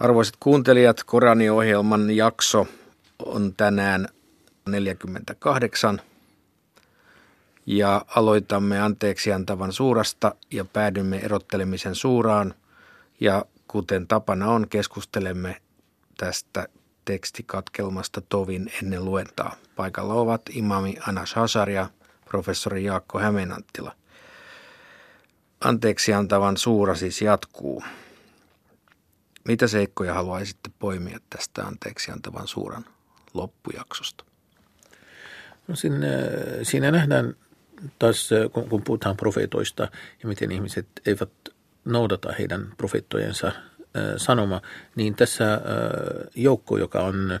Arvoisat kuuntelijat, Korani-ohjelman jakso on tänään 48 ja aloitamme anteeksi antavan suurasta ja päädymme erottelemisen suuraan ja kuten tapana on, keskustelemme tästä tekstikatkelmasta tovin ennen luentaa. Paikalla ovat imami Anas Hasar ja professori Jaakko Hämeenanttila. Anteeksi antavan suura siis jatkuu. Mitä seikkoja haluaisitte poimia tästä anteeksi antavan suuran loppujaksosta? No siinä, siinä nähdään taas, kun, kun puhutaan profeetoista ja miten ihmiset eivät noudata heidän profeettojensa sanoma, niin tässä joukko, joka on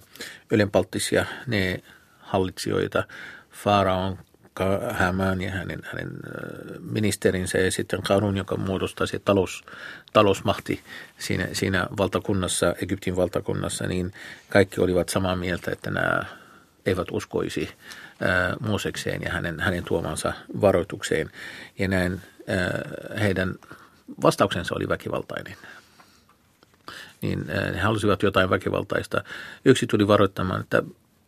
ylenpalttisia, ne hallitsijoita, Faraon Hämään ja hänen, hänen ministerinsä ja sitten Karun, joka muodostaa se talous, talousmahti siinä, siinä valtakunnassa, Egyptin valtakunnassa, niin kaikki olivat samaa mieltä, että nämä eivät uskoisi ää, Moosekseen ja hänen, hänen tuomansa varoitukseen. Ja näin ää, heidän vastauksensa oli väkivaltainen. Niin he halusivat jotain väkivaltaista. Yksi tuli varoittamaan, että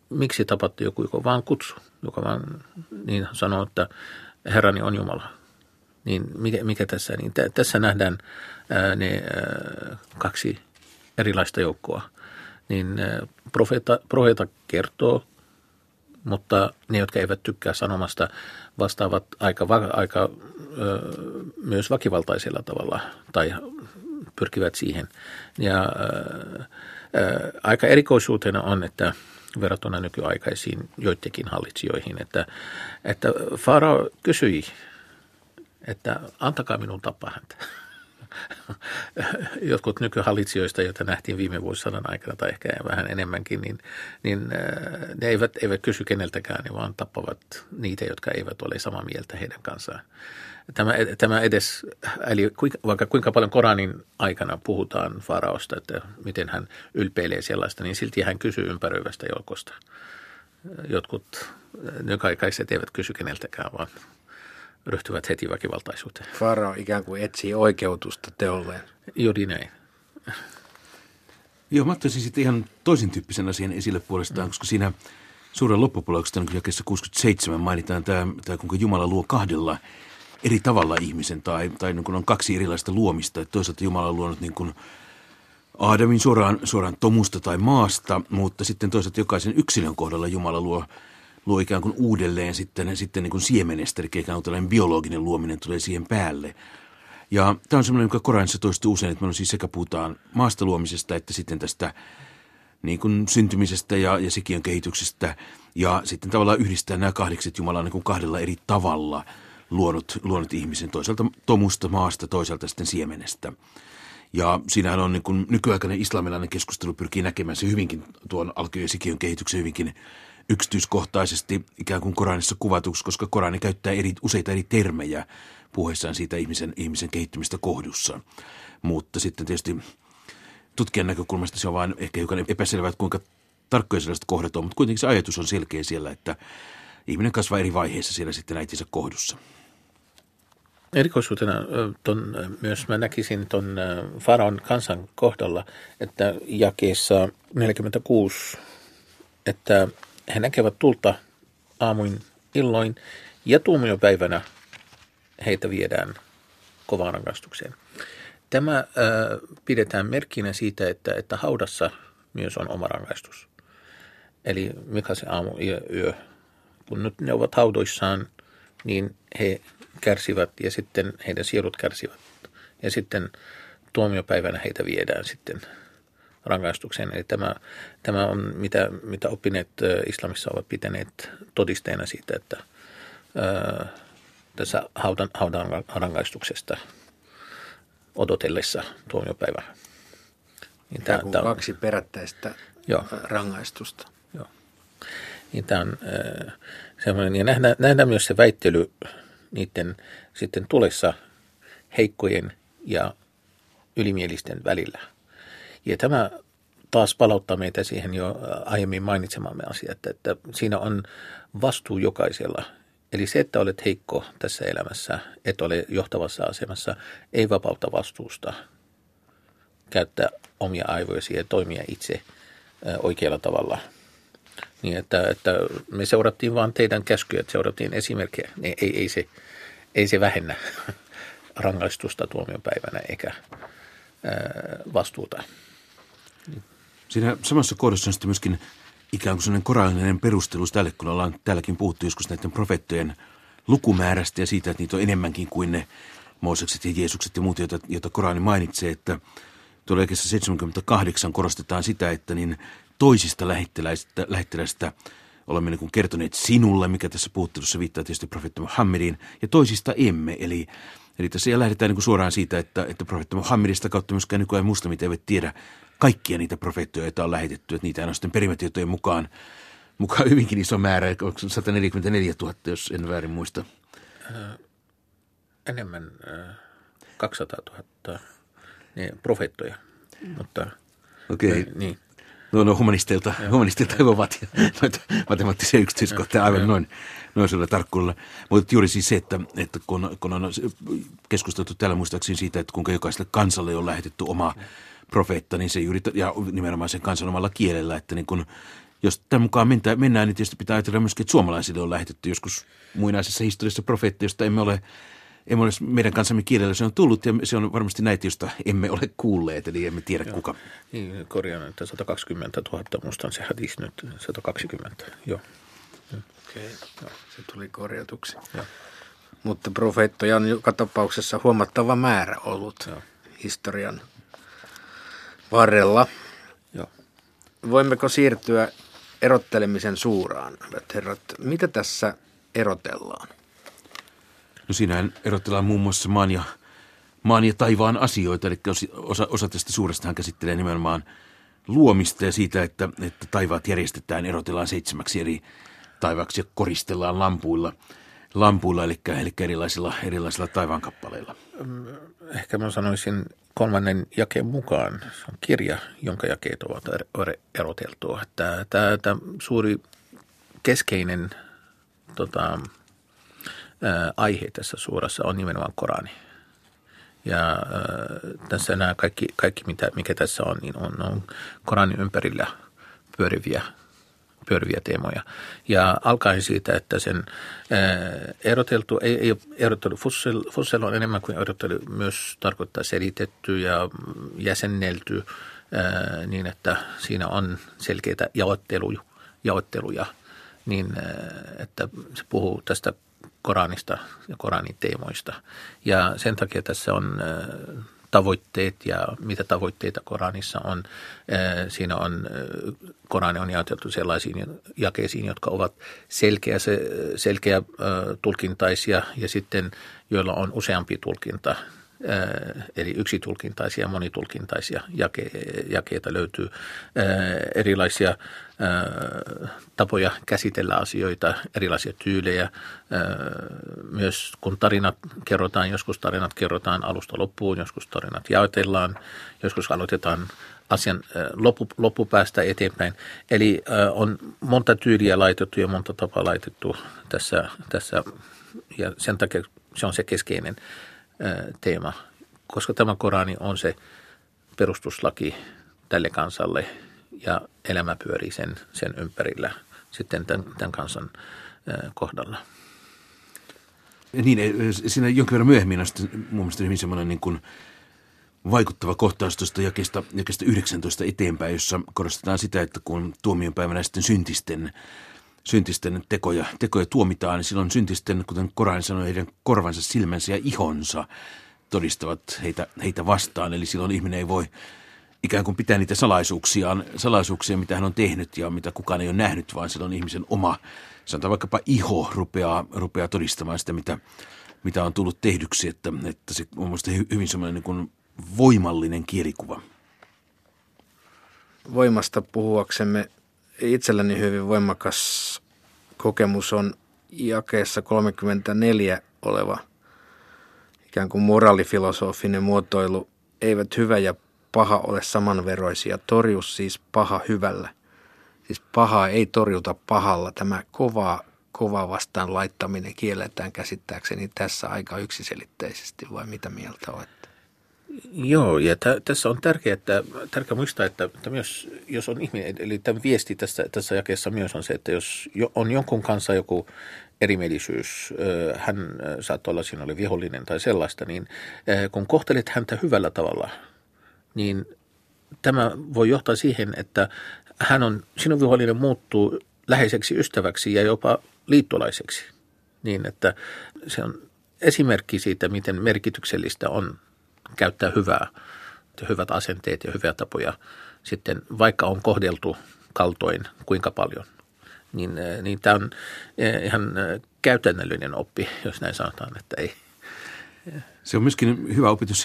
miksi tapatte joku, joka vaan kutsu, joka vaan niin sanoo, että Herrani on Jumala. Niin mikä, mikä tässä? Niin t- tässä nähdään ää, ne ää, kaksi erilaista joukkoa. Niin ää, profeeta, profeeta kertoo, mutta ne, jotka eivät tykkää sanomasta, vastaavat aika, aika ää, myös väkivaltaisella tavalla tai pyrkivät siihen. Ja ää, ää, aika erikoisuutena on, että – verrattuna nykyaikaisiin joidenkin hallitsijoihin, että, että Farao kysyi, että antakaa minun tapaa häntä. Jotkut nykyhallitsijoista, joita nähtiin viime vuosisadan aikana tai ehkä vähän enemmänkin, niin, niin äh, ne eivät, eivät kysy keneltäkään, ne vaan tappavat niitä, jotka eivät ole samaa mieltä heidän kanssaan tämä, tämä edes, eli vaikka kuinka paljon Koranin aikana puhutaan faraosta, että miten hän ylpeilee sellaista, niin silti hän kysyy ympäröivästä joukosta. Jotkut nykyaikaiset eivät kysy keneltäkään, vaan ryhtyvät heti väkivaltaisuuteen. Farao ikään kuin etsii oikeutusta teolleen. Juuri näin. Joo, mä ottaisin sitten ihan toisen tyyppisen asian esille puolestaan, mm. koska siinä suuren loppupuolella, kun jakessa 67 mainitaan tämä, tämä, kuinka Jumala luo kahdella eri tavalla ihmisen tai, tai niin kuin on kaksi erilaista luomista. Että toisaalta Jumala on luonut niin kuin Aadamin suoraan, suoraan tomusta tai maasta, mutta sitten toisaalta jokaisen yksilön kohdalla Jumala luo, luo ikään kuin uudelleen sitten, sitten niin kuin siemenestä, eli ikään kuin tällainen biologinen luominen tulee siihen päälle. Ja tämä on semmoinen, joka Koranissa toistuu usein, että on siis sekä puhutaan maasta luomisesta että sitten tästä niin kuin syntymisestä ja, ja sikiön kehityksestä. Ja sitten tavallaan yhdistää nämä kahdekset Jumalaa niin kahdella eri tavalla – luonut, luonut ihmisen toisaalta tomusta maasta, toisaalta sitten siemenestä. Ja siinähän on niin kuin nykyaikainen islamilainen keskustelu pyrkii näkemään se hyvinkin tuon alkio- kehityksen hyvinkin yksityiskohtaisesti ikään kuin Koranissa kuvatuksi, koska Korani käyttää eri, useita eri termejä puheessaan siitä ihmisen, ihmisen kehittymistä kohdussa. Mutta sitten tietysti tutkijan näkökulmasta se on vain ehkä hiukan epäselvää, että kuinka tarkkoja sellaiset kohdat on, mutta kuitenkin se ajatus on selkeä siellä, että ihminen kasvaa eri vaiheissa siellä sitten äitinsä kohdussa. Erikoisuutena ton, myös mä näkisin tuon Faraon kansan kohdalla, että jakeessa 46, että he näkevät tulta aamuin illoin ja tuomiopäivänä heitä viedään kovaan rangaistukseen. Tämä äh, pidetään merkkinä siitä, että, että haudassa myös on oma rangaistus. Eli mikä se aamu ja yö, kun nyt ne ovat haudoissaan, niin he kärsivät ja sitten heidän sielut kärsivät. Ja sitten tuomiopäivänä heitä viedään sitten rangaistukseen. Eli tämä, tämä on, mitä, mitä oppineet islamissa ovat pitäneet todisteena siitä, että ää, tässä haudan, haudan rangaistuksesta odotellessa tuomiopäivää. Niin tämä, tämä on, kaksi perättäistä joo. rangaistusta. Joo. Niin tämä on semmoinen, ja nähdään, nähdään myös se väittely niiden sitten tulessa heikkojen ja ylimielisten välillä. Ja tämä taas palauttaa meitä siihen jo aiemmin mainitsemamme asia, että, että siinä on vastuu jokaisella. Eli se, että olet heikko tässä elämässä, et ole johtavassa asemassa, ei vapauta vastuusta käyttää omia aivoja ja toimia itse oikealla tavalla. Niin, että, että me seurattiin vain teidän käskyjä, että seurattiin esimerkkejä. Ei, ei, ei, se, ei se vähennä rangaistusta tuomiopäivänä eikä vastuuta. Siinä samassa kohdassa on sitten myöskin ikään kuin sellainen korallinen perustelu tälle, kun ollaan täälläkin puhuttu joskus näiden profeettojen lukumäärästä ja siitä, että niitä on enemmänkin kuin ne Moosekset ja Jeesukset ja muut, joita, joita Korani mainitsee, että tuolla 78 korostetaan sitä, että niin toisista lähettiläistä, lähettiläistä olemme niin kuin kertoneet sinulle, mikä tässä puhuttelussa viittaa tietysti profeetta Muhammediin, ja toisista emme. Eli, eli tässä lähdetään niin kuin suoraan siitä, että, että profeetta Muhammedista kautta myöskään nykyään muslimit eivät tiedä kaikkia niitä profeettoja, joita on lähetetty, että niitä on sitten perimätietojen mukaan, mukaan hyvinkin iso määrä, 144 000, jos en väärin muista. enemmän 200 000 niin, profeettoja, mutta Okei. Okay. niin. No, no humanisteilta ei ovat noita matemaattisia yksityiskohtia aivan noin, noin sillä tarkkuudella. Mutta juuri siis se, että, että kun, kun on keskusteltu täällä muistaakseni siitä, että kuinka jokaiselle kansalle on lähetetty oma profeetta, niin se juuri, ja nimenomaan sen kansan omalla kielellä, että niin kun, jos tämän mukaan mennään, mennään, niin tietysti pitää ajatella myöskin, että suomalaisille on lähetetty joskus muinaisessa historiassa profeetta, josta emme ole emme ole meidän kanssamme kielellä se on tullut ja se on varmasti näitä, josta emme ole kuulleet, eli emme tiedä Joo. kuka. Niin, korjaan, että 120 000, musta on se hadis nyt, 120, joo. Okei, okay. se tuli korjatuksi. Joo. Mutta profeettoja on joka tapauksessa huomattava määrä ollut Joo. historian varrella. Joo. Voimmeko siirtyä erottelemisen suuraan, hyvät herrat? Mitä tässä erotellaan? No siinähän erottellaan muun muassa maan ja, maan ja taivaan asioita, eli osa, osa tästä suurestahan käsittelee nimenomaan luomista ja siitä, että, että taivaat järjestetään, erotellaan seitsemäksi eri taivaaksi ja koristellaan lampuilla, lampuilla eli, eli erilaisilla, erilaisilla taivaankappaleilla. Ehkä mä sanoisin kolmannen jakeen mukaan, se on kirja, jonka jakeet ovat er-, eroteltu. Tämä, tämä, tämä suuri keskeinen tota, aihe tässä suurassa on nimenomaan Korani. Ja tässä nämä kaikki, kaikki mitä, mikä tässä on, niin on, on Koranin ympärillä pyöriviä, pyöriviä teemoja. Ja alkaen siitä, että sen eroteltu, ei, ei ole erottelu, Fussel, Fussel on enemmän kuin erottelu, myös tarkoittaa selitetty ja jäsennelty niin, että siinä on selkeitä jaotteluja, jaotteluja niin että se puhuu tästä Koranista ja Koranin teemoista. Ja sen takia tässä on tavoitteet ja mitä tavoitteita Koranissa on. Siinä on, Korani on jaoteltu sellaisiin jakeisiin, jotka ovat selkeä, selkeä tulkintaisia ja sitten joilla on useampi tulkinta eli yksitulkintaisia monitulkintaisia jake, jakeita löytyy. Erilaisia tapoja käsitellä asioita, erilaisia tyylejä. Myös kun tarinat kerrotaan, joskus tarinat kerrotaan alusta loppuun, joskus tarinat jaotellaan, joskus aloitetaan asian loppu, loppupäästä eteenpäin. Eli on monta tyyliä laitettu ja monta tapaa laitettu tässä, tässä ja sen takia se on se keskeinen teema, koska tämä Korani on se perustuslaki tälle kansalle ja elämä pyörii sen, sen ympärillä sitten tämän, tämän kansan kohdalla. Niin, siinä jonkin verran myöhemmin sitten mun mielestä hyvin semmoinen niin kuin vaikuttava kohtaus tuosta jakesta, jakesta 19 eteenpäin, jossa korostetaan sitä, että kun tuomionpäivänä sitten syntisten syntisten tekoja, tekoja tuomitaan, niin silloin syntisten, kuten Koran sanoi, heidän korvansa, silmänsä ja ihonsa todistavat heitä, heitä vastaan. Eli silloin ihminen ei voi ikään kuin pitää niitä salaisuuksiaan, salaisuuksia, mitä hän on tehnyt ja mitä kukaan ei ole nähnyt, vaan silloin ihmisen oma, sanotaan vaikkapa iho rupeaa, rupeaa todistamaan sitä, mitä, mitä on tullut tehdyksi, että, että se on mielestäni hyvin semmoinen niin kuin voimallinen kielikuva. Voimasta puhuaksemme itselläni hyvin voimakas kokemus on jakeessa 34 oleva ikään kuin moraalifilosofinen muotoilu. Eivät hyvä ja paha ole samanveroisia. Torju siis paha hyvällä. Siis pahaa ei torjuta pahalla. Tämä kova, kova vastaan laittaminen kielletään käsittääkseni tässä aika yksiselitteisesti, vai mitä mieltä olette? Joo, ja t- tässä on tärkeää, että, tärkeää muistaa, että, että myös jos on ihminen, eli tämä viesti tässä, tässä jakeessa myös on se, että jos on jonkun kanssa joku erimielisyys, hän saattaa olla sinulle vihollinen tai sellaista, niin kun kohtelet häntä hyvällä tavalla, niin tämä voi johtaa siihen, että hän on, sinun vihollinen muuttuu läheiseksi ystäväksi ja jopa liittolaiseksi. Niin, että se on esimerkki siitä, miten merkityksellistä on käyttää hyvää, hyvät asenteet ja hyviä tapoja sitten, vaikka on kohdeltu kaltoin kuinka paljon. Niin, niin tämä on ihan käytännöllinen oppi, jos näin sanotaan, että ei – se on myöskin hyvä opetus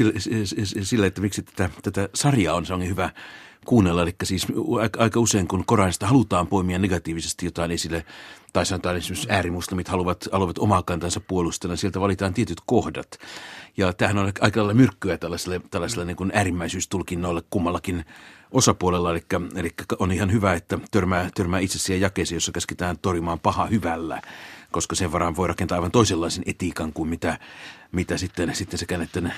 sille, että miksi tätä, tätä sarjaa on, on hyvä kuunnella. Eli siis aika usein, kun Koranista halutaan poimia negatiivisesti jotain esille, tai sanotaan esimerkiksi äärimuslimit haluavat, haluavat omaa kantansa puolustella, sieltä valitaan tietyt kohdat. Ja tämähän on aika lailla myrkkyä tällaiselle, tällaiselle niin kuin äärimmäisyystulkinnoille kummallakin osapuolella. Eli, eli on ihan hyvä, että törmää, törmää itse siihen jakeeseen, jossa käsketään torjumaan paha hyvällä koska sen varaan voi rakentaa aivan toisenlaisen etiikan kuin mitä, mitä sitten, sitten sekä näiden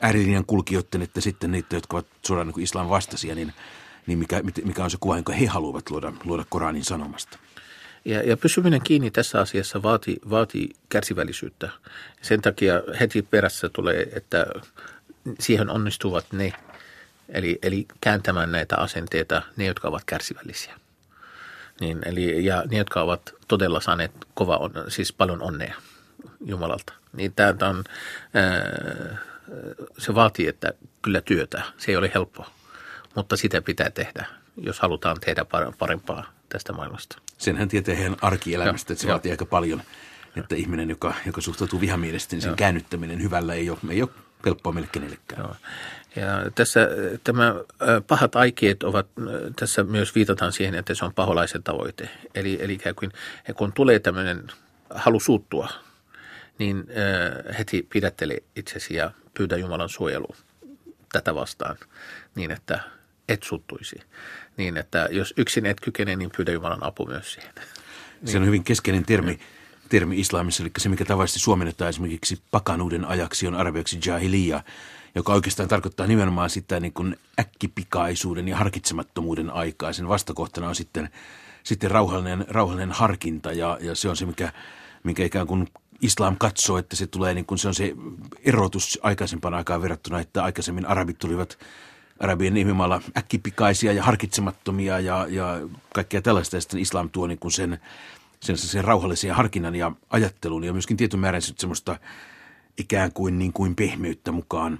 äärilinjan kulkijoiden että sitten niitä, jotka ovat suoraan niin islam vastaisia, niin, niin mikä, mikä on se kuva, jonka he haluavat luoda, luoda Koranin sanomasta. Ja, ja pysyminen kiinni tässä asiassa vaatii, vaatii kärsivällisyyttä. Sen takia heti perässä tulee, että siihen onnistuvat ne, eli, eli kääntämään näitä asenteita, ne, jotka ovat kärsivällisiä. Niin, eli, ja ne, jotka ovat todella saaneet kova on, siis paljon onnea Jumalalta. Niin tämä on, se vaatii, että kyllä työtä, se ei ole helppoa, mutta sitä pitää tehdä, jos halutaan tehdä parempaa tästä maailmasta. Senhän tietää heidän arkielämästä, että se jo. vaatii aika paljon, että ihminen, joka, joka suhtautuu vihamielisesti, niin sen Joo. käännyttäminen hyvällä ei ole, ei ole helppoa meille kenellekään. Joo. Ja tässä tämä pahat aikeet ovat, tässä myös viitataan siihen, että se on paholaisen tavoite. Eli, eli kuin, kun tulee tämmöinen halu suuttua, niin heti pidättele itsesi ja pyydä Jumalan suojelua tätä vastaan niin, että et suuttuisi. Niin, että jos yksin et kykene, niin pyydä Jumalan apu myös siihen. Se on hyvin keskeinen termi, termi islamissa, eli se mikä tavallisesti suomennetaan esimerkiksi pakanuuden ajaksi on arabiaksi jahiliya – joka oikeastaan tarkoittaa nimenomaan sitä niin kuin äkkipikaisuuden ja harkitsemattomuuden aikaa. Sen vastakohtana on sitten, sitten rauhallinen, rauhallinen harkinta ja, ja se on se, mikä, mikä ikään kuin islam katsoo, että se tulee niin kuin se on se erotus aikaisempaan aikaan verrattuna, että aikaisemmin arabit tulivat arabien nimimaalla äkkipikaisia ja harkitsemattomia ja, ja kaikkea tällaista. Ja sitten islam tuo niin kuin sen, sen, sen rauhallisen harkinnan ja ajattelun ja myöskin tietyn määrän semmoista ikään kuin, niin kuin pehmeyttä mukaan,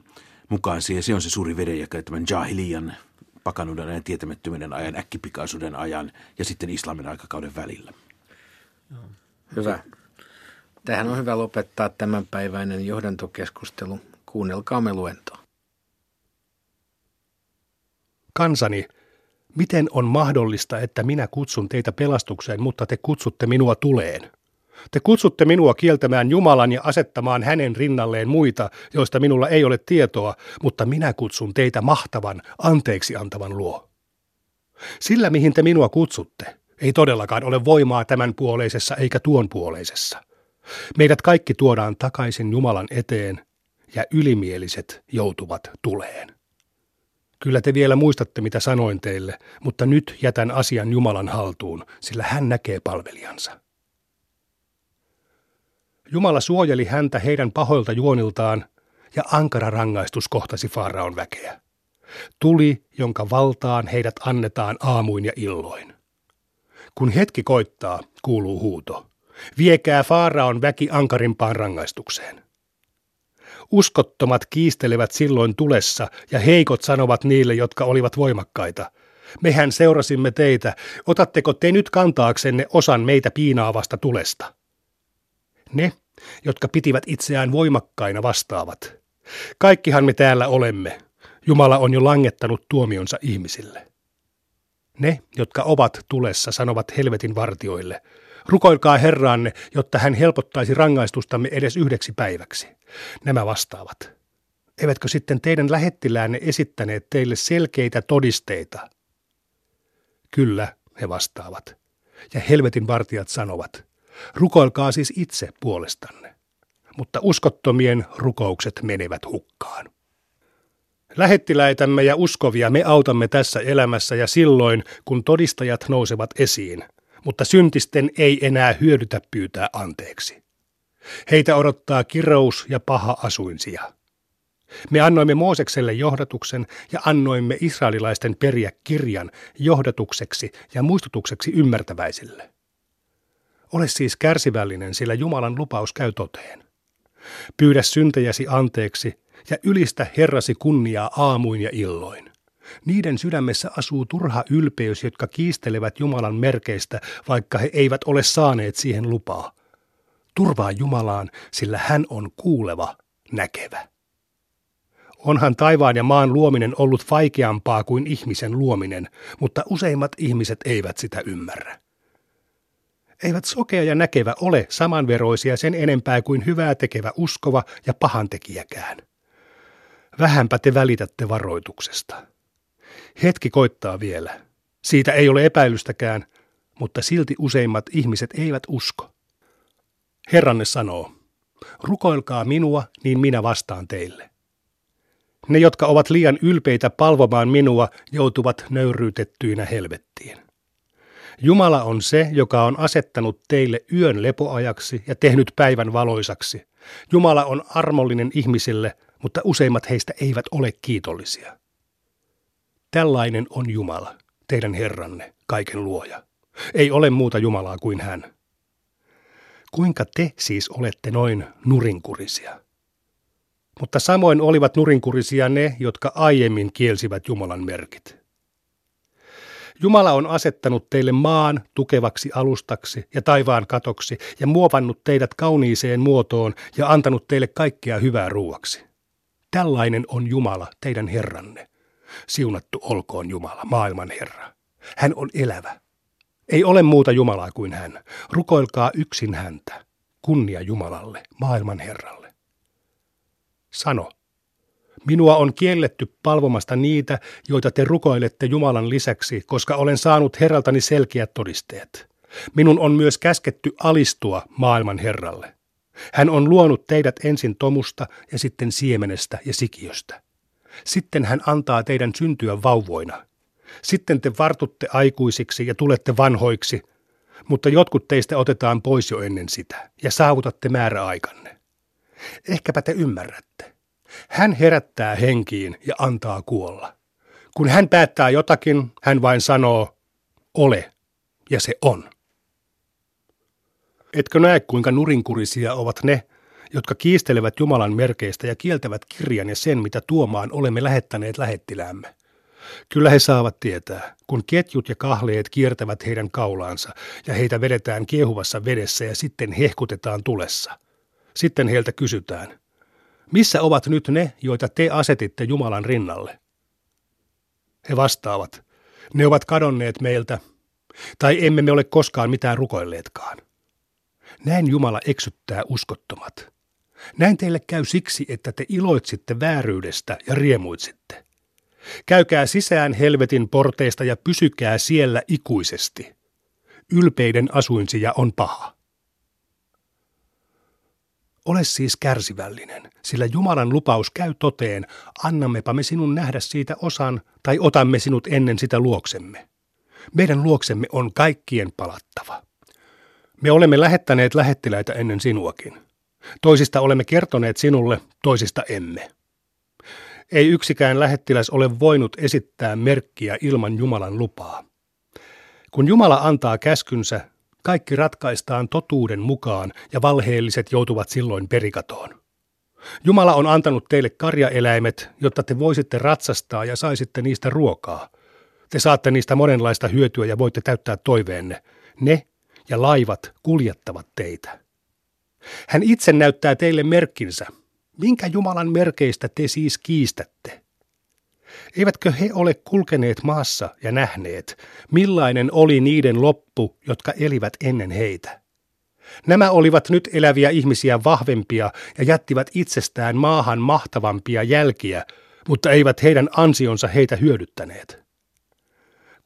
mukaan siihen. Se on se suuri vedenjakaja tämän jahilian pakanuuden ajan, tietämättömyyden ajan, äkkipikaisuuden ajan ja sitten islamin aikakauden välillä. Hyvä. Tähän on hyvä lopettaa tämänpäiväinen johdantokeskustelu. Kuunnelkaamme luentoa. Kansani, miten on mahdollista, että minä kutsun teitä pelastukseen, mutta te kutsutte minua tuleen? Te kutsutte minua kieltämään Jumalan ja asettamaan hänen rinnalleen muita, joista minulla ei ole tietoa, mutta minä kutsun teitä mahtavan, anteeksi antavan luo. Sillä, mihin te minua kutsutte, ei todellakaan ole voimaa tämän puoleisessa eikä tuon puoleisessa. Meidät kaikki tuodaan takaisin Jumalan eteen ja ylimieliset joutuvat tuleen. Kyllä te vielä muistatte, mitä sanoin teille, mutta nyt jätän asian Jumalan haltuun, sillä hän näkee palvelijansa. Jumala suojeli häntä heidän pahoilta juoniltaan, ja ankara rangaistus kohtasi Faaraon väkeä. Tuli, jonka valtaan heidät annetaan aamuin ja illoin. Kun hetki koittaa, kuuluu huuto. Viekää Faaraon väki ankarimpaan rangaistukseen. Uskottomat kiistelevät silloin tulessa, ja heikot sanovat niille, jotka olivat voimakkaita. Mehän seurasimme teitä, otatteko te nyt kantaaksenne osan meitä piinaavasta tulesta? Ne, jotka pitivät itseään voimakkaina vastaavat. Kaikkihan me täällä olemme. Jumala on jo langettanut tuomionsa ihmisille. Ne, jotka ovat tulessa, sanovat helvetin vartioille. Rukoilkaa Herraanne, jotta hän helpottaisi rangaistustamme edes yhdeksi päiväksi. Nämä vastaavat. Eivätkö sitten teidän lähettiläänne esittäneet teille selkeitä todisteita? Kyllä, he vastaavat. Ja helvetin vartijat sanovat – Rukoilkaa siis itse puolestanne, mutta uskottomien rukoukset menevät hukkaan. Lähettiläitämme ja uskovia me autamme tässä elämässä ja silloin, kun todistajat nousevat esiin, mutta syntisten ei enää hyödytä pyytää anteeksi. Heitä odottaa kirous ja paha asuinsia. Me annoimme Moosekselle johdatuksen ja annoimme israelilaisten periä kirjan johdatukseksi ja muistutukseksi ymmärtäväisille. Ole siis kärsivällinen, sillä Jumalan lupaus käy toteen. Pyydä syntejäsi anteeksi ja ylistä Herrasi kunniaa aamuin ja illoin. Niiden sydämessä asuu turha ylpeys, jotka kiistelevät Jumalan merkeistä, vaikka he eivät ole saaneet siihen lupaa. Turvaa Jumalaan, sillä hän on kuuleva, näkevä. Onhan taivaan ja maan luominen ollut vaikeampaa kuin ihmisen luominen, mutta useimmat ihmiset eivät sitä ymmärrä. Eivät sokea ja näkevä ole samanveroisia sen enempää kuin hyvää tekevä uskova ja pahantekijäkään. Vähänpä te välitätte varoituksesta. Hetki koittaa vielä. Siitä ei ole epäilystäkään, mutta silti useimmat ihmiset eivät usko. Herranne sanoo, rukoilkaa minua, niin minä vastaan teille. Ne, jotka ovat liian ylpeitä palvomaan minua, joutuvat nöyryytettyinä helvettiin. Jumala on se, joka on asettanut teille yön lepoajaksi ja tehnyt päivän valoisaksi. Jumala on armollinen ihmisille, mutta useimmat heistä eivät ole kiitollisia. Tällainen on Jumala, teidän Herranne, kaiken luoja. Ei ole muuta Jumalaa kuin hän. Kuinka te siis olette noin nurinkurisia? Mutta samoin olivat nurinkurisia ne, jotka aiemmin kielsivät Jumalan merkit. Jumala on asettanut teille maan tukevaksi alustaksi ja taivaan katoksi ja muovannut teidät kauniiseen muotoon ja antanut teille kaikkea hyvää ruuaksi. Tällainen on Jumala, teidän Herranne. Siunattu olkoon Jumala, maailman Herra. Hän on elävä. Ei ole muuta Jumalaa kuin hän. Rukoilkaa yksin häntä. Kunnia Jumalalle, maailman Herralle. Sano, Minua on kielletty palvomasta niitä, joita te rukoilette Jumalan lisäksi, koska olen saanut Herraltani selkeät todisteet. Minun on myös käsketty alistua maailman Herralle. Hän on luonut teidät ensin tomusta ja sitten siemenestä ja sikiöstä. Sitten hän antaa teidän syntyä vauvoina. Sitten te vartutte aikuisiksi ja tulette vanhoiksi, mutta jotkut teistä otetaan pois jo ennen sitä ja saavutatte määräaikanne. Ehkäpä te ymmärrätte. Hän herättää henkiin ja antaa kuolla. Kun hän päättää jotakin, hän vain sanoo, ole, ja se on. Etkö näe, kuinka nurinkurisia ovat ne, jotka kiistelevät Jumalan merkeistä ja kieltävät kirjan ja sen, mitä tuomaan olemme lähettäneet lähettiläämme? Kyllä he saavat tietää, kun ketjut ja kahleet kiertävät heidän kaulaansa ja heitä vedetään kiehuvassa vedessä ja sitten hehkutetaan tulessa. Sitten heiltä kysytään, missä ovat nyt ne, joita te asetitte Jumalan rinnalle? He vastaavat, ne ovat kadonneet meiltä, tai emme me ole koskaan mitään rukoilleetkaan. Näin Jumala eksyttää uskottomat. Näin teille käy siksi, että te iloitsitte vääryydestä ja riemuitsitte. Käykää sisään helvetin porteista ja pysykää siellä ikuisesti. Ylpeiden asuinsija on paha. Ole siis kärsivällinen, sillä Jumalan lupaus käy toteen, annammepa me sinun nähdä siitä osan tai otamme sinut ennen sitä luoksemme. Meidän luoksemme on kaikkien palattava. Me olemme lähettäneet lähettiläitä ennen sinuakin. Toisista olemme kertoneet sinulle, toisista emme. Ei yksikään lähettiläs ole voinut esittää merkkiä ilman Jumalan lupaa. Kun Jumala antaa käskynsä, kaikki ratkaistaan totuuden mukaan ja valheelliset joutuvat silloin perikatoon. Jumala on antanut teille karjaeläimet, jotta te voisitte ratsastaa ja saisitte niistä ruokaa. Te saatte niistä monenlaista hyötyä ja voitte täyttää toiveenne. Ne ja laivat kuljettavat teitä. Hän itse näyttää teille merkkinsä. Minkä Jumalan merkeistä te siis kiistätte? Eivätkö he ole kulkeneet maassa ja nähneet, millainen oli niiden loppu, jotka elivät ennen heitä? Nämä olivat nyt eläviä ihmisiä vahvempia ja jättivät itsestään maahan mahtavampia jälkiä, mutta eivät heidän ansionsa heitä hyödyttäneet.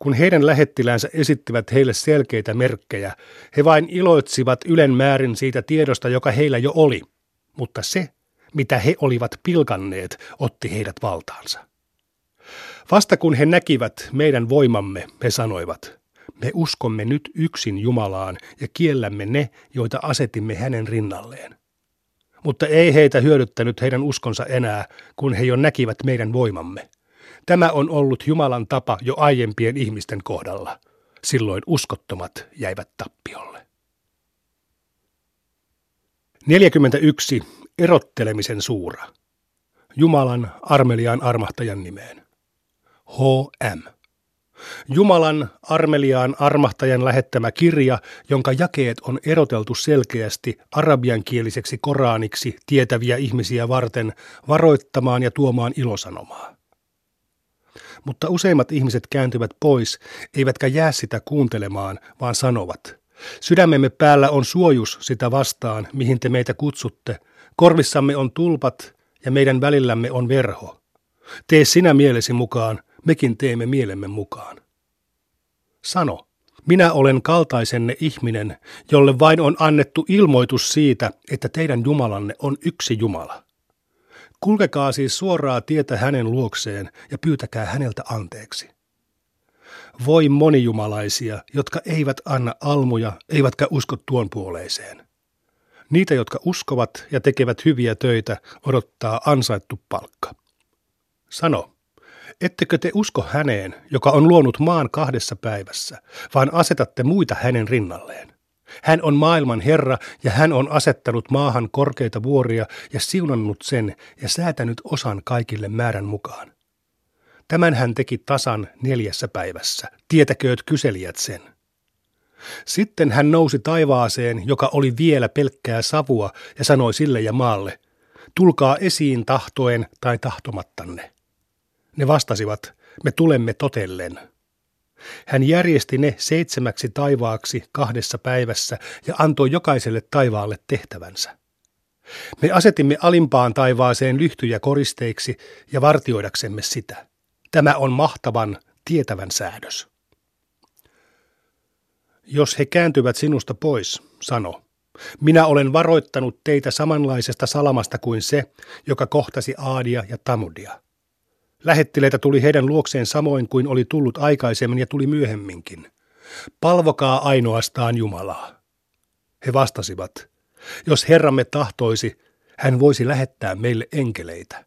Kun heidän lähettilänsä esittivät heille selkeitä merkkejä, he vain iloitsivat ylen määrin siitä tiedosta, joka heillä jo oli, mutta se, mitä he olivat pilkanneet, otti heidät valtaansa. Vasta kun he näkivät meidän voimamme, he sanoivat, me uskomme nyt yksin Jumalaan ja kiellämme ne, joita asetimme hänen rinnalleen. Mutta ei heitä hyödyttänyt heidän uskonsa enää, kun he jo näkivät meidän voimamme. Tämä on ollut Jumalan tapa jo aiempien ihmisten kohdalla. Silloin uskottomat jäivät tappiolle. 41. Erottelemisen suura. Jumalan armeliaan armahtajan nimeen. H.M. Jumalan armeliaan armahtajan lähettämä kirja, jonka jakeet on eroteltu selkeästi arabiankieliseksi koraaniksi tietäviä ihmisiä varten varoittamaan ja tuomaan ilosanomaa. Mutta useimmat ihmiset kääntyvät pois, eivätkä jää sitä kuuntelemaan, vaan sanovat, sydämemme päällä on suojus sitä vastaan, mihin te meitä kutsutte, korvissamme on tulpat ja meidän välillämme on verho. Tee sinä mielesi mukaan, mekin teemme mielemme mukaan. Sano, minä olen kaltaisenne ihminen, jolle vain on annettu ilmoitus siitä, että teidän Jumalanne on yksi Jumala. Kulkekaa siis suoraa tietä hänen luokseen ja pyytäkää häneltä anteeksi. Voi monijumalaisia, jotka eivät anna almuja, eivätkä usko tuon puoleiseen. Niitä, jotka uskovat ja tekevät hyviä töitä, odottaa ansaittu palkka. Sano, Ettekö te usko häneen, joka on luonut maan kahdessa päivässä, vaan asetatte muita hänen rinnalleen? Hän on maailman Herra ja hän on asettanut maahan korkeita vuoria ja siunannut sen ja säätänyt osan kaikille määrän mukaan. Tämän hän teki tasan neljässä päivässä. Tietäkööt kyselijät sen. Sitten hän nousi taivaaseen, joka oli vielä pelkkää savua, ja sanoi sille ja maalle, tulkaa esiin tahtoen tai tahtomattanne. Ne vastasivat, me tulemme totellen. Hän järjesti ne seitsemäksi taivaaksi kahdessa päivässä ja antoi jokaiselle taivaalle tehtävänsä. Me asetimme alimpaan taivaaseen lyhtyjä koristeiksi ja vartioidaksemme sitä. Tämä on mahtavan, tietävän säädös. Jos he kääntyvät sinusta pois, sano, minä olen varoittanut teitä samanlaisesta salamasta kuin se, joka kohtasi Aadia ja Tamudia. Lähettileitä tuli heidän luokseen samoin kuin oli tullut aikaisemmin ja tuli myöhemminkin. Palvokaa ainoastaan Jumalaa. He vastasivat, jos Herramme tahtoisi, hän voisi lähettää meille enkeleitä.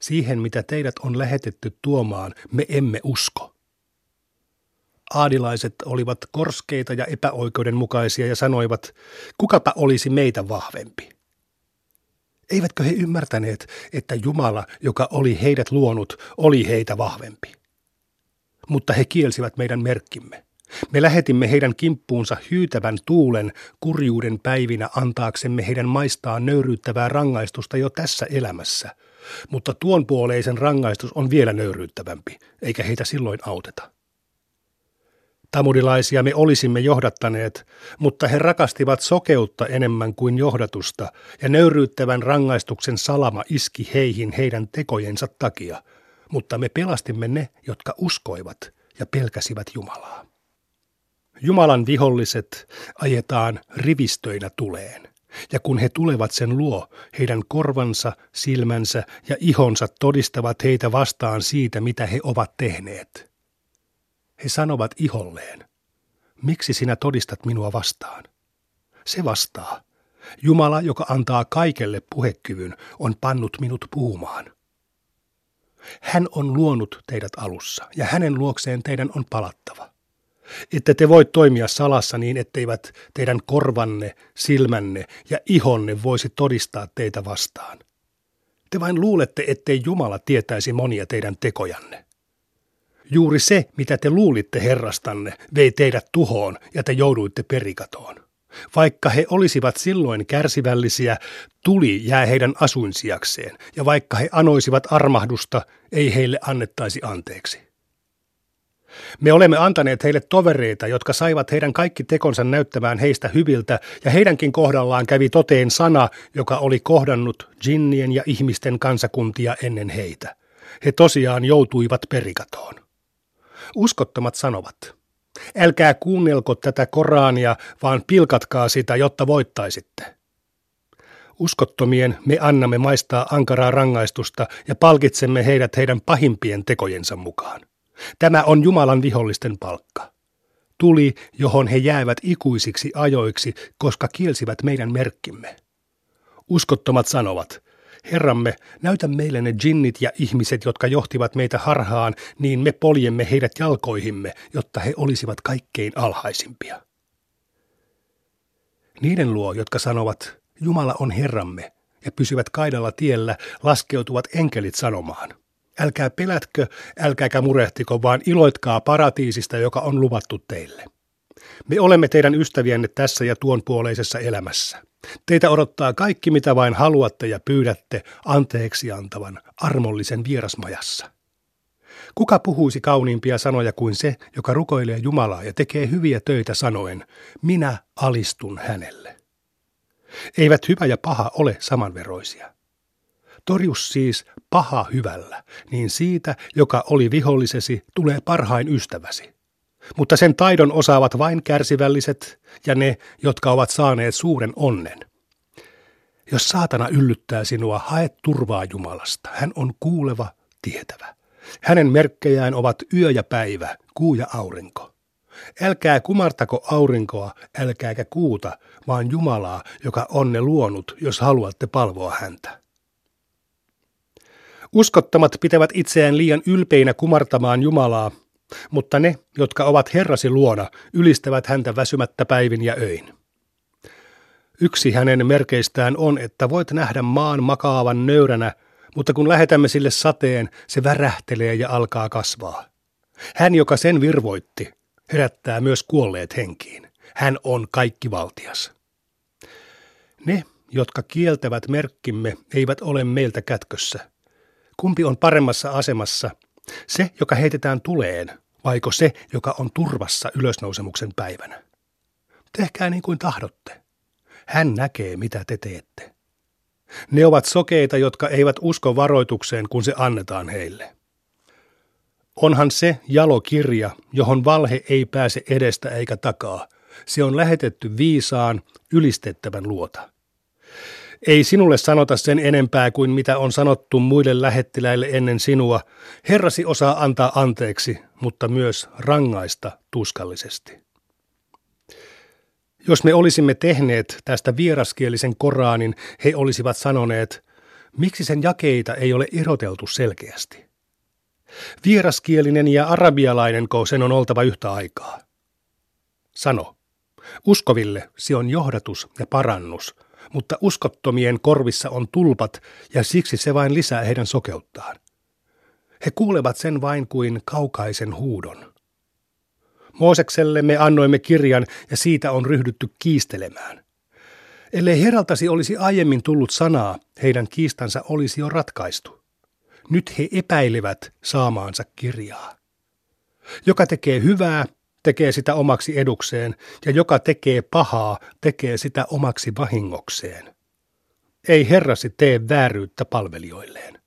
Siihen, mitä teidät on lähetetty tuomaan, me emme usko. Aadilaiset olivat korskeita ja epäoikeudenmukaisia ja sanoivat, kukapa olisi meitä vahvempi. Eivätkö he ymmärtäneet, että Jumala, joka oli heidät luonut, oli heitä vahvempi? Mutta he kielsivät meidän merkkimme. Me lähetimme heidän kimppuunsa hyytävän tuulen kurjuuden päivinä antaaksemme heidän maistaan nöyryyttävää rangaistusta jo tässä elämässä. Mutta tuon puoleisen rangaistus on vielä nöyryyttävämpi, eikä heitä silloin auteta. Tamudilaisia me olisimme johdattaneet, mutta he rakastivat sokeutta enemmän kuin johdatusta, ja nöyryyttävän rangaistuksen salama iski heihin heidän tekojensa takia, mutta me pelastimme ne, jotka uskoivat ja pelkäsivät Jumalaa. Jumalan viholliset ajetaan rivistöinä tuleen, ja kun he tulevat sen luo, heidän korvansa, silmänsä ja ihonsa todistavat heitä vastaan siitä, mitä he ovat tehneet – he sanovat iholleen, miksi sinä todistat minua vastaan? Se vastaa, Jumala, joka antaa kaikelle puhekyvyn, on pannut minut puhumaan. Hän on luonut teidät alussa, ja hänen luokseen teidän on palattava. Että te voi toimia salassa niin, etteivät teidän korvanne, silmänne ja ihonne voisi todistaa teitä vastaan. Te vain luulette, ettei Jumala tietäisi monia teidän tekojanne. Juuri se, mitä te luulitte herrastanne, vei teidät tuhoon ja te jouduitte perikatoon. Vaikka he olisivat silloin kärsivällisiä, tuli jää heidän asuinsijakseen, ja vaikka he anoisivat armahdusta, ei heille annettaisi anteeksi. Me olemme antaneet heille tovereita, jotka saivat heidän kaikki tekonsa näyttämään heistä hyviltä, ja heidänkin kohdallaan kävi toteen sana, joka oli kohdannut jinnien ja ihmisten kansakuntia ennen heitä. He tosiaan joutuivat perikatoon. Uskottomat sanovat, älkää kuunnelko tätä Korania, vaan pilkatkaa sitä, jotta voittaisitte. Uskottomien me annamme maistaa ankaraa rangaistusta ja palkitsemme heidät heidän pahimpien tekojensa mukaan. Tämä on Jumalan vihollisten palkka. Tuli, johon he jäävät ikuisiksi ajoiksi, koska kielsivät meidän merkkimme. Uskottomat sanovat, Herramme, näytä meille ne jinnit ja ihmiset, jotka johtivat meitä harhaan, niin me poljemme heidät jalkoihimme, jotta he olisivat kaikkein alhaisimpia. Niiden luo, jotka sanovat, Jumala on Herramme, ja pysyvät kaidalla tiellä, laskeutuvat enkelit sanomaan. Älkää pelätkö, älkääkä murehtiko, vaan iloitkaa paratiisista, joka on luvattu teille. Me olemme teidän ystävienne tässä ja tuon puoleisessa elämässä. Teitä odottaa kaikki, mitä vain haluatte ja pyydätte anteeksi antavan armollisen vierasmajassa. Kuka puhuisi kauniimpia sanoja kuin se, joka rukoilee Jumalaa ja tekee hyviä töitä sanoen, minä alistun hänelle. Eivät hyvä ja paha ole samanveroisia. Torjus siis paha hyvällä, niin siitä, joka oli vihollisesi, tulee parhain ystäväsi. Mutta sen taidon osaavat vain kärsivälliset ja ne, jotka ovat saaneet suuren onnen. Jos saatana yllyttää sinua, hae turvaa Jumalasta. Hän on kuuleva, tietävä. Hänen merkkejään ovat yö ja päivä, kuu ja aurinko. Älkää kumartako aurinkoa, älkääkä kuuta, vaan Jumalaa, joka on ne luonut, jos haluatte palvoa häntä. Uskottomat pitävät itseään liian ylpeinä kumartamaan Jumalaa, mutta ne, jotka ovat Herrasi luona, ylistävät häntä väsymättä päivin ja öin. Yksi hänen merkeistään on, että voit nähdä maan makaavan nöyränä, mutta kun lähetämme sille sateen, se värähtelee ja alkaa kasvaa. Hän, joka sen virvoitti, herättää myös kuolleet henkiin. Hän on kaikki valtias. Ne, jotka kieltävät merkkimme, eivät ole meiltä kätkössä. Kumpi on paremmassa asemassa, se, joka heitetään tuleen, vaiko se, joka on turvassa ylösnousemuksen päivänä? Tehkää niin kuin tahdotte. Hän näkee, mitä te teette. Ne ovat sokeita, jotka eivät usko varoitukseen, kun se annetaan heille. Onhan se jalokirja, johon valhe ei pääse edestä eikä takaa. Se on lähetetty viisaan, ylistettävän luota. Ei sinulle sanota sen enempää kuin mitä on sanottu muille lähettiläille ennen sinua. Herrasi osaa antaa anteeksi, mutta myös rangaista tuskallisesti. Jos me olisimme tehneet tästä vieraskielisen Koraanin, he olisivat sanoneet, miksi sen jakeita ei ole eroteltu selkeästi. Vieraskielinen ja arabialainen sen on oltava yhtä aikaa. Sano, uskoville se on johdatus ja parannus, mutta uskottomien korvissa on tulpat ja siksi se vain lisää heidän sokeuttaan. He kuulevat sen vain kuin kaukaisen huudon. Moosekselle me annoimme kirjan ja siitä on ryhdytty kiistelemään. Ellei heraltasi olisi aiemmin tullut sanaa, heidän kiistansa olisi jo ratkaistu. Nyt he epäilevät saamaansa kirjaa. Joka tekee hyvää, tekee sitä omaksi edukseen, ja joka tekee pahaa, tekee sitä omaksi vahingokseen. Ei herrasi tee vääryyttä palvelijoilleen.